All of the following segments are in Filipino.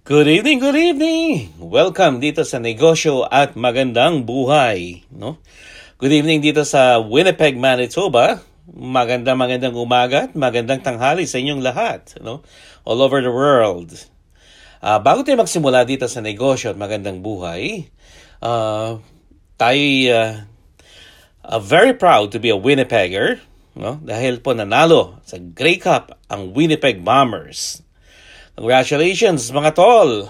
Good evening, good evening! Welcome dito sa Negosyo at Magandang Buhay. No? Good evening dito sa Winnipeg, Manitoba. Magandang magandang umaga at magandang tanghali sa inyong lahat. No? All over the world. Uh, bago tayo magsimula dito sa Negosyo at Magandang Buhay, uh, tayo uh, uh, very proud to be a Winnipegger. No? Dahil po nanalo sa Grey Cup ang Winnipeg Bombers. Congratulations mga tol!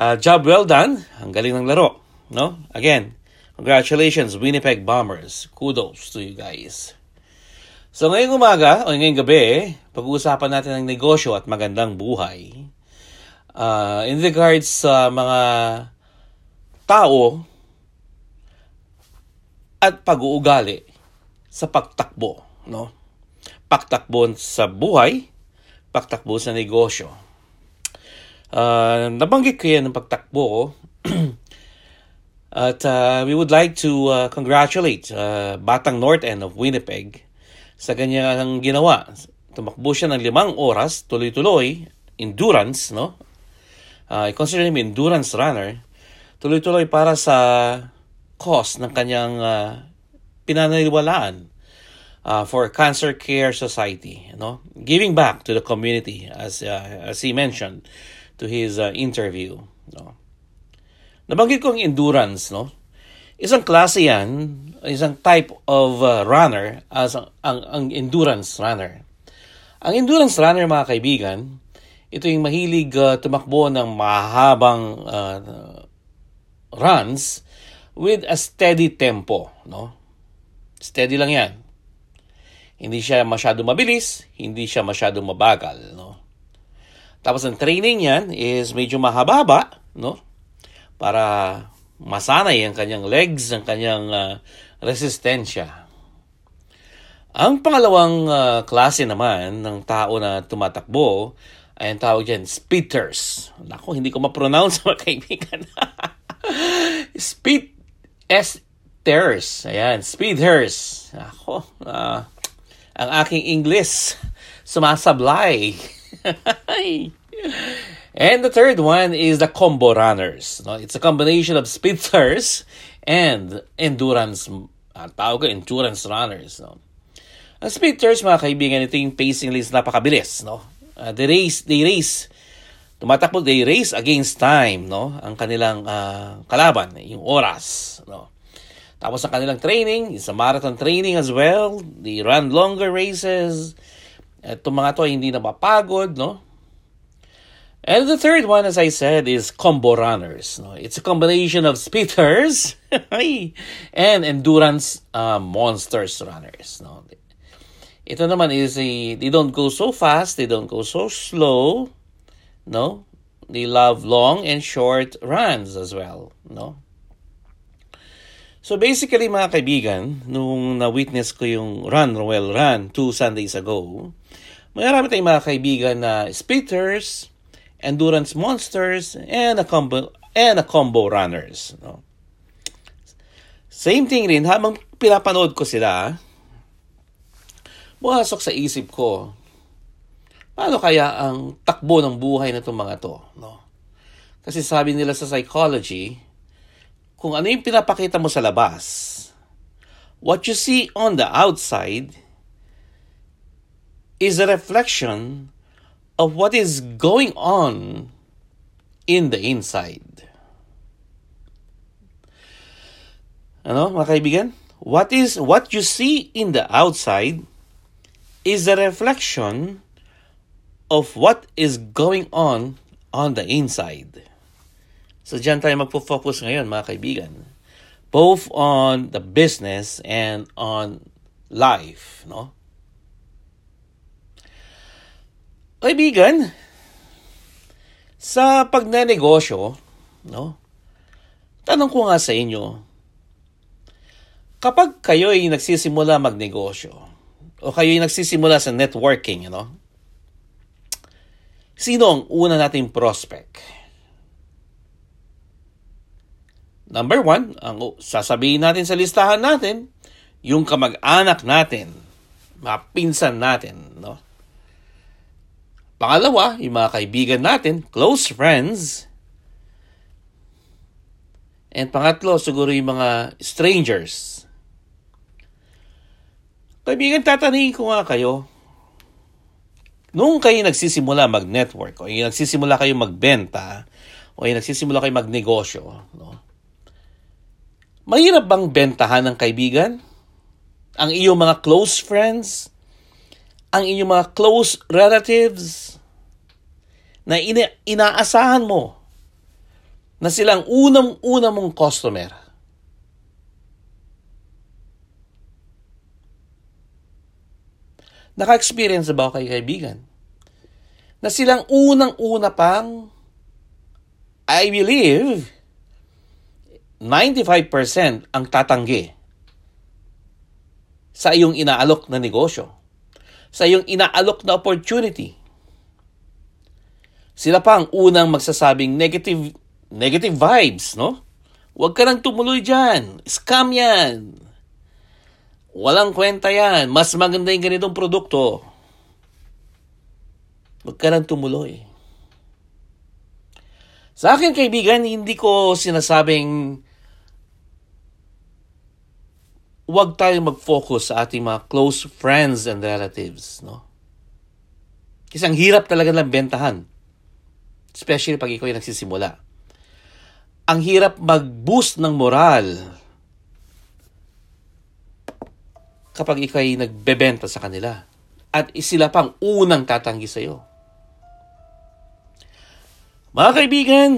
Uh, job well done. Ang galing ng laro. No? Again, congratulations Winnipeg Bombers. Kudos to you guys. So ngayong umaga o ngayong gabi, pag-uusapan natin ang negosyo at magandang buhay. Uh, in regards sa mga tao at pag-uugali sa pagtakbo, no? Pagtakbo sa buhay pagtakbo sa negosyo. Uh, nabanggit ko yan ng pagtakbo At uh, we would like to uh, congratulate uh, Batang North End of Winnipeg sa kanyang ginawa. Tumakbo siya ng limang oras, tuloy-tuloy, endurance, no? Uh, I consider him endurance runner. Tuloy-tuloy para sa cause ng kanyang uh, pinaniniwalaan uh, for Cancer Care Society, know, giving back to the community as uh, as he mentioned to his uh, interview, no. Nabanggit ko ang endurance, no? Isang klase yan, isang type of uh, runner as ang, ang, ang endurance runner. Ang endurance runner, mga kaibigan, ito yung mahilig uh, tumakbo ng mahabang uh, runs with a steady tempo, no? Steady lang yan. Hindi siya masyado mabilis, hindi siya masyado mabagal, no? Tapos ang training niyan is medyo mahaba, no? Para masanay ang kanyang legs, ang kanyang uh, resistensya. Ang pangalawang uh, klase naman ng tao na tumatakbo ay ang tawag dyan, speeders. Naku, hindi ko ma-pronounce mga kaibigan. Speed, S-ters. Ayan, speeders. Ako, uh, ang aking English sumasablay. And the third one is the combo runners. No? It's a combination of speedsters and endurance, uh, tawag ko endurance runners. No? Ang speedsters, mga kaibigan, ito yung pacing list napakabilis. No? Uh, they race, they race, tumatakbo, they race against time, no? Ang kanilang uh, kalaban, yung oras, no? Tapos ang kanilang training is marathon training as well. They run longer races. Itong mga to hindi na mapagod, no? And the third one, as I said, is combo runners. No? It's a combination of speeders and endurance uh, monsters runners. No? Ito naman is a, they don't go so fast, they don't go so slow. No? They love long and short runs as well. No? So basically mga kaibigan, nung na-witness ko yung Run Royal Run two Sundays ago, marami tayong mga kaibigan na spitters, endurance monsters, and a combo, and a combo runners. No? Same thing rin, habang pinapanood ko sila, buhasok sa isip ko, paano kaya ang takbo ng buhay na itong mga to? No? Kasi sabi nila sa psychology, kung ano yung pinapakita mo sa labas, what you see on the outside is a reflection of what is going on in the inside. Ano, mga kaibigan? What is what you see in the outside is a reflection of what is going on on the inside. So dyan tayo magpo-focus ngayon mga kaibigan. Both on the business and on life, no? Kaibigan, sa pagnenegosyo, no? Tanong ko nga sa inyo, kapag kayo ay nagsisimula magnegosyo, o kayo ay nagsisimula sa networking, you know, sino ang una nating prospect? Number one, ang sasabihin natin sa listahan natin, yung kamag-anak natin, mga pinsan natin, no? Pangalawa, yung mga kaibigan natin, close friends. And pangatlo, siguro yung mga strangers. Kaibigan, tatanungin ko nga kayo, nung kayo nagsisimula mag-network, o yung nagsisimula kayo magbenta, o yung nagsisimula kayo magnegosyo, no? mahirap bang bentahan ng kaibigan? Ang iyong mga close friends? ang inyong mga close relatives na ina- inaasahan mo na silang unang-una mong customer. Naka-experience ba kayo kaibigan? Na silang unang-una pang, I believe, 95% ang tatanggi sa iyong inaalok na negosyo sa iyong inaalok na opportunity. Sila pa ang unang magsasabing negative negative vibes, no? Huwag ka nang tumuloy dyan. Scam yan. Walang kwenta yan. Mas maganda yung ganitong produkto. Huwag ka nang tumuloy. Sa akin, kaibigan, hindi ko sinasabing huwag tayong mag-focus sa ating mga close friends and relatives, no? Kasi ang hirap talaga ng bentahan. Especially pag ikaw ay nagsisimula. Ang hirap mag-boost ng moral kapag ikaw ay nagbebenta sa kanila. At sila pang unang tatanggi sa iyo. Mga kaibigan,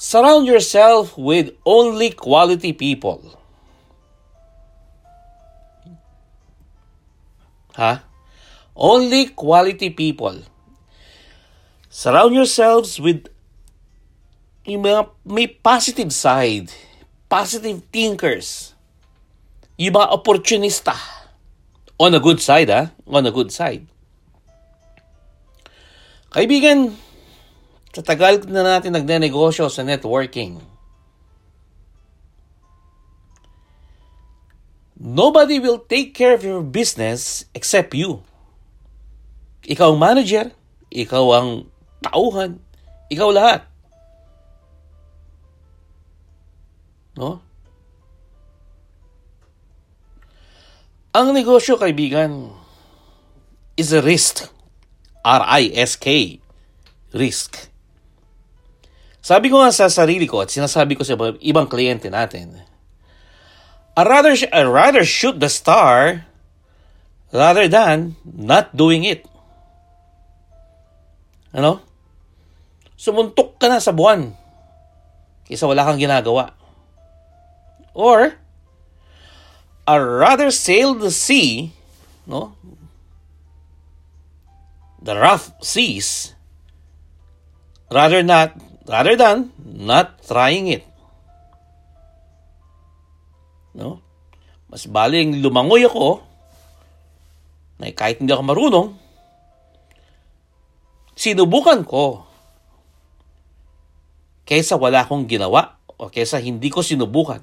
Surround yourself with only quality people. Ha? Only quality people. Surround yourselves with yung mga may positive side, positive thinkers, yung mga opportunista. On a good side, ha? On a good side. Kaibigan, sa tagal na natin nagne-negosyo sa networking, nobody will take care of your business except you. Ikaw ang manager, ikaw ang tauhan, ikaw lahat. No? Ang negosyo, kaibigan, is a risk. R-I-S-K. Risk. Sabi ko nga sa sarili ko at sinasabi ko sa ibang kliyente natin, I rather, I rather shoot the star rather than not doing it. Ano? Sumuntok ka na sa buwan kaysa wala kang ginagawa. Or, I rather sail the sea, no? The rough seas, rather not rather than not trying it. No? Mas baling lumangoy ako na kahit hindi ako marunong, sinubukan ko kaysa wala akong ginawa o kaysa hindi ko sinubukan.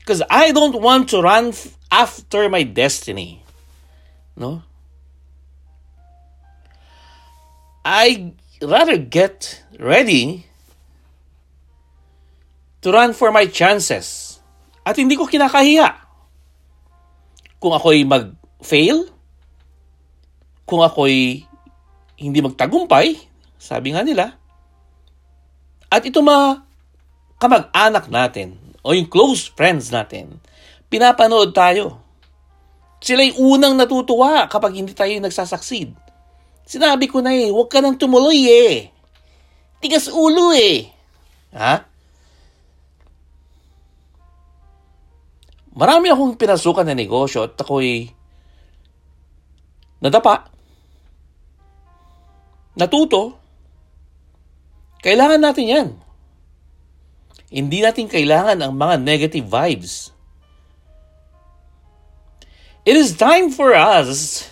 Because I don't want to run after my destiny. No? I rather get ready to run for my chances. At hindi ko kinakahiya. Kung ako'y mag-fail, kung ako'y hindi magtagumpay, sabi nga nila, at ito mga kamag-anak natin, o yung close friends natin, pinapanood tayo. Sila yung unang natutuwa kapag hindi tayo nagsasucceed. Sinabi ko na eh, huwag ka nang tumuloy eh. Tigas ulo eh. Ha? Marami akong pinasukan na negosyo at ako'y nadapa. Natuto. Kailangan natin yan. Hindi natin kailangan ang mga negative vibes. It is time for us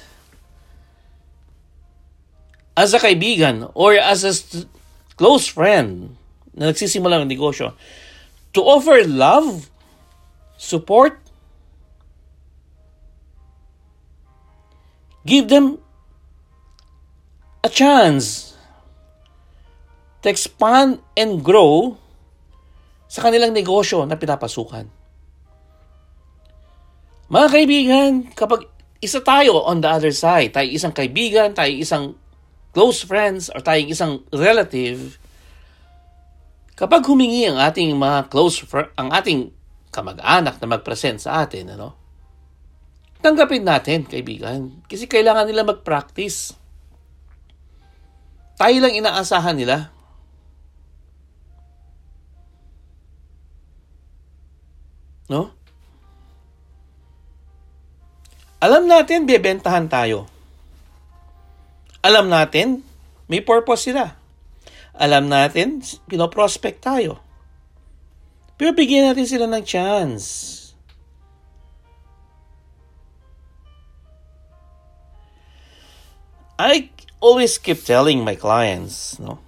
as a kaibigan or as a st- close friend na nagsisimula ng negosyo, to offer love, support, Give them a chance to expand and grow sa kanilang negosyo na pinapasukan. Mga kaibigan, kapag isa tayo on the other side, tayo isang kaibigan, tayo isang close friends, or tayo isang relative, kapag humingi ang ating mga close fr- ang ating kamag-anak na mag-present sa atin, ano? Tanggapin natin, kaibigan, kasi kailangan nila mag-practice. Tayo lang inaasahan nila. No? Alam natin, bebentahan tayo. Alam natin, may purpose sila. Alam natin, pinoprospect tayo. Pero bigyan natin sila ng chance. I always keep telling my clients, no?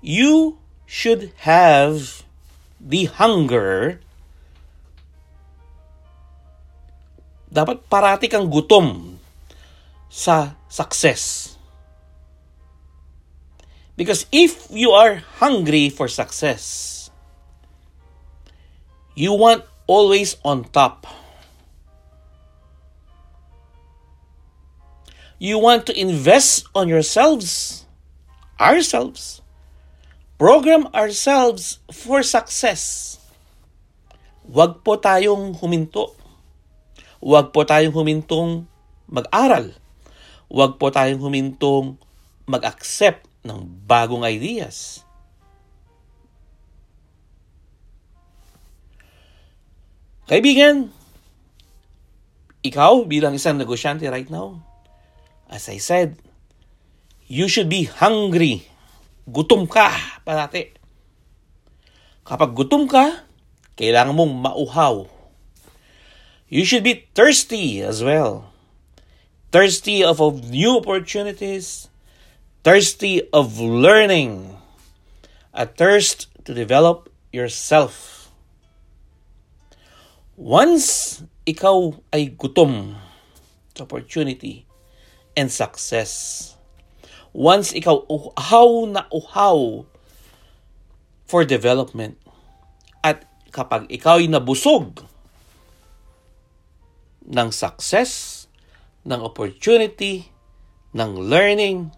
You should have the hunger dapat parati kang gutom sa success. Because if you are hungry for success, you want always on top. You want to invest on yourselves, ourselves, program ourselves for success. Huwag po tayong huminto. Huwag po tayong humintong mag-aral. Huwag po tayong humintong mag-accept ng bagong ideas. Kaibigan, ikaw bilang isang negosyante right now, as I said, you should be hungry. Gutom ka parati. Kapag gutom ka, kailangan mong mauhaw. You should be thirsty as well. Thirsty of, of new opportunities, thirsty of learning, a thirst to develop yourself. Once ikaw ay gutom sa opportunity and success, once ikaw uhaw na uhaw for development, at kapag ikaw ay nabusog ng success, ng opportunity, ng learning,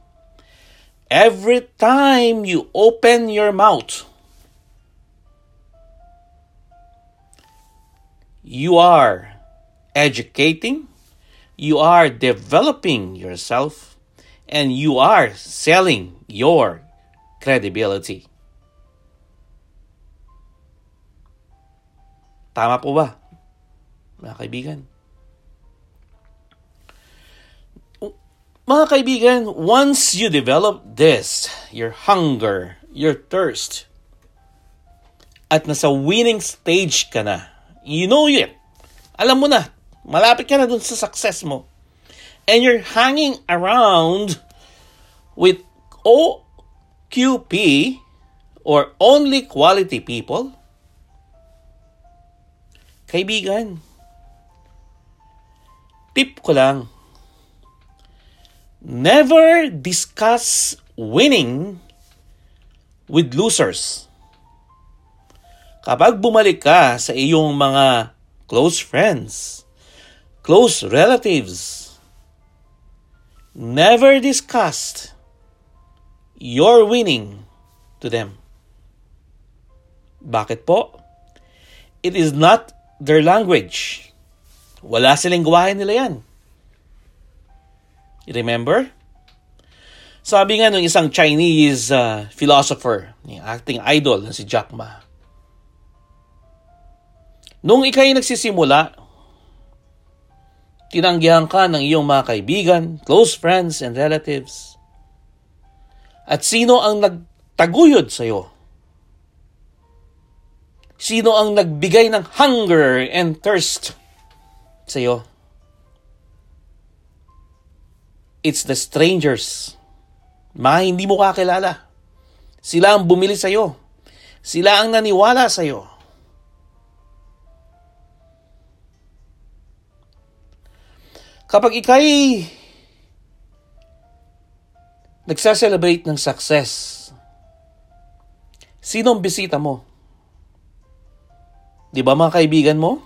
every time you open your mouth, you are educating, you are developing yourself, and you are selling your credibility. Tama po ba, mga kaibigan? Mga kaibigan, once you develop this, your hunger, your thirst, at nasa winning stage ka na, you know it, alam mo na, malapit ka na dun sa success mo, and you're hanging around with OQP, or only quality people, kaibigan, tip ko lang, Never discuss winning with losers. Kapag bumalik ka sa iyong mga close friends, close relatives, never discuss your winning to them. Bakit po? It is not their language. Wala silang gawain nila yan. Remember? Sabi nga ng isang Chinese uh, philosopher, yung acting idol na si Jack Ma. Nung ikay nagsisimula, tinanggihan ka ng iyong mga kaibigan, close friends, and relatives. At sino ang nagtaguyod sa iyo? Sino ang nagbigay ng hunger and thirst sa iyo? It's the strangers. Mga hindi mo kakilala. Sila ang bumili sa iyo. Sila ang naniwala sa iyo. Kapag ikay nagsa-celebrate ng success, sino ang bisita mo? Di ba mga kaibigan mo?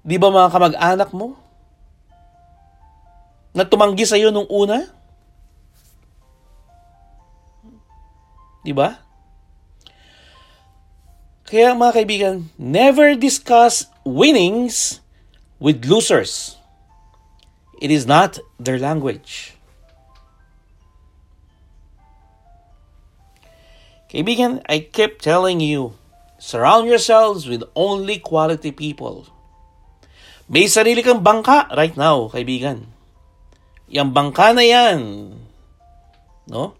Di ba mga kamag-anak mo? Na tumanggi sa iyo nung una? Di ba? Kaya mga kaibigan, never discuss winnings with losers. It is not their language. Kaibigan, I kept telling you, surround yourselves with only quality people. May sarili kang bangka right now, kaibigan. Yang bangka na yan, no?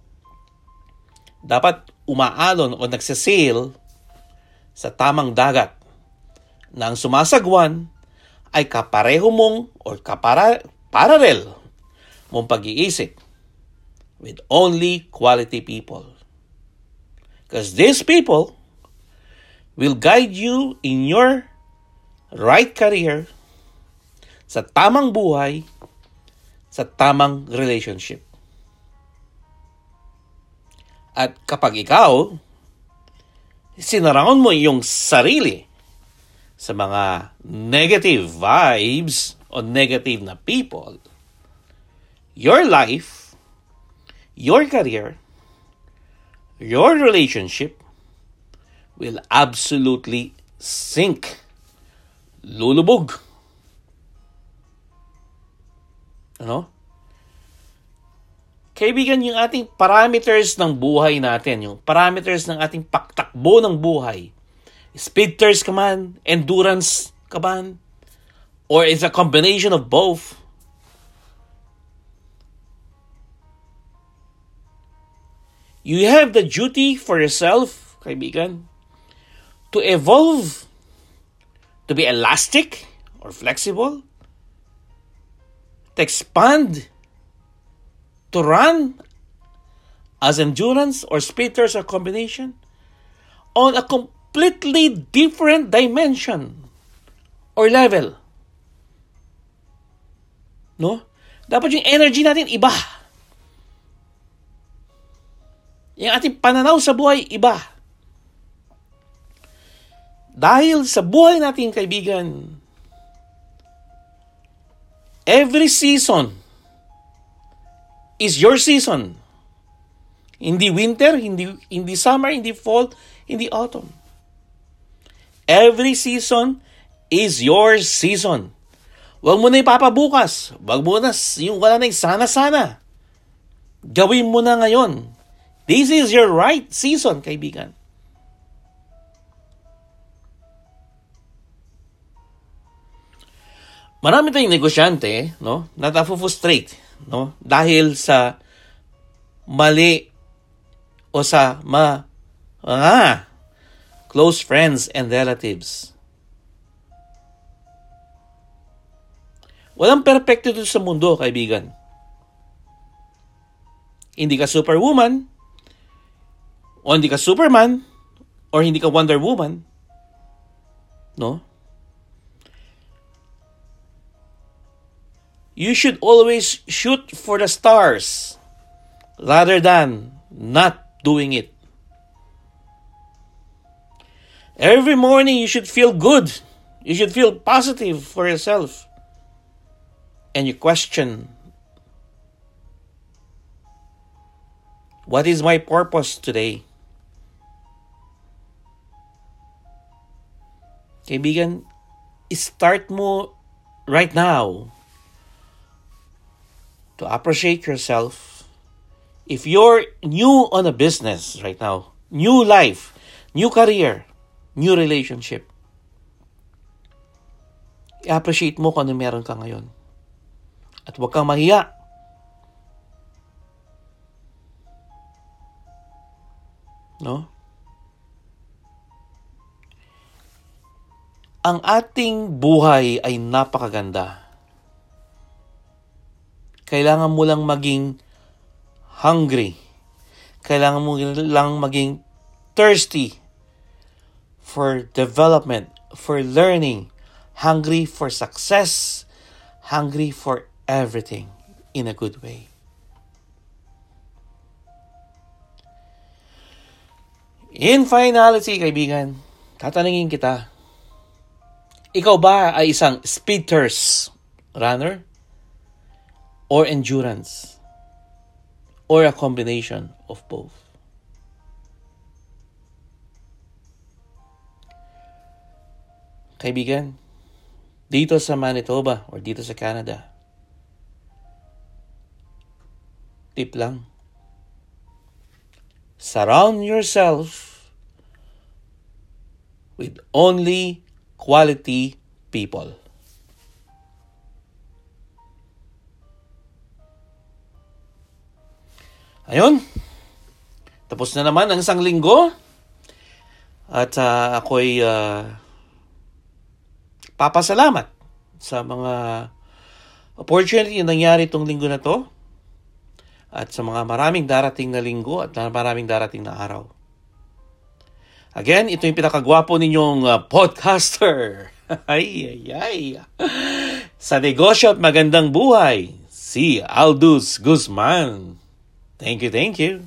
Dapat umaalon o nagsasail sa tamang dagat na ang sumasagwan ay kapareho mong or kapara, parallel mong pag-iisip with only quality people. Because these people will guide you in your right career sa tamang buhay, sa tamang relationship. At kapag ikaw sinaraon mo yung sarili sa mga negative vibes o negative na people, your life, your career, your relationship will absolutely sink. Lulubog. Ano? Kaibigan, yung ating parameters ng buhay natin, yung parameters ng ating paktakbo ng buhay, speed thirst ka man, endurance ka man, or it's a combination of both, you have the duty for yourself, kaibigan, to evolve, to be elastic or flexible, to expand to run as endurance or spitters or combination on a completely different dimension or level. No? Dapat yung energy natin iba. Yung ating pananaw sa buhay iba. Dahil sa buhay natin, kaibigan, every season is your season. Hindi winter, hindi, hindi summer, hindi fall, hindi autumn. Every season is your season. Huwag mo na ipapabukas. Huwag mo na yung wala na sana-sana. Gawin mo na ngayon. This is your right season, kaibigan. Marami tayong negosyante, no, na frustrate no? Dahil sa mali o sa ma ah, close friends and relatives. Walang perpekto dito sa mundo, kaibigan. Hindi ka superwoman, o hindi ka superman, or hindi ka Wonder Woman. No? you should always shoot for the stars rather than not doing it. Every morning you should feel good. You should feel positive for yourself. And you question what is my purpose today? Kaibigan, start mo right now to appreciate yourself. If you're new on a business right now, new life, new career, new relationship, i-appreciate mo kung ano meron ka ngayon. At huwag kang mahiya. No? Ang ating buhay ay napakaganda kailangan mo lang maging hungry. Kailangan mo lang maging thirsty for development, for learning, hungry for success, hungry for everything in a good way. In finality, kaibigan, tatanungin kita, ikaw ba ay isang speed thirst runner? Or endurance? Or a combination of both? Kaibigan, dito sa Manitoba or dito sa Canada, tip lang, surround yourself with only quality people. Ayun. Tapos na naman ang isang linggo. At uh, ako'y uh, papasalamat sa mga opportunity na nangyari itong linggo na to. At sa mga maraming darating na linggo at maraming darating na araw. Again, ito yung pinakagwapo ninyong uh, podcaster. ay, ay, ay. Sa negosyo at magandang buhay, si Aldous Guzman. Thank you, thank you.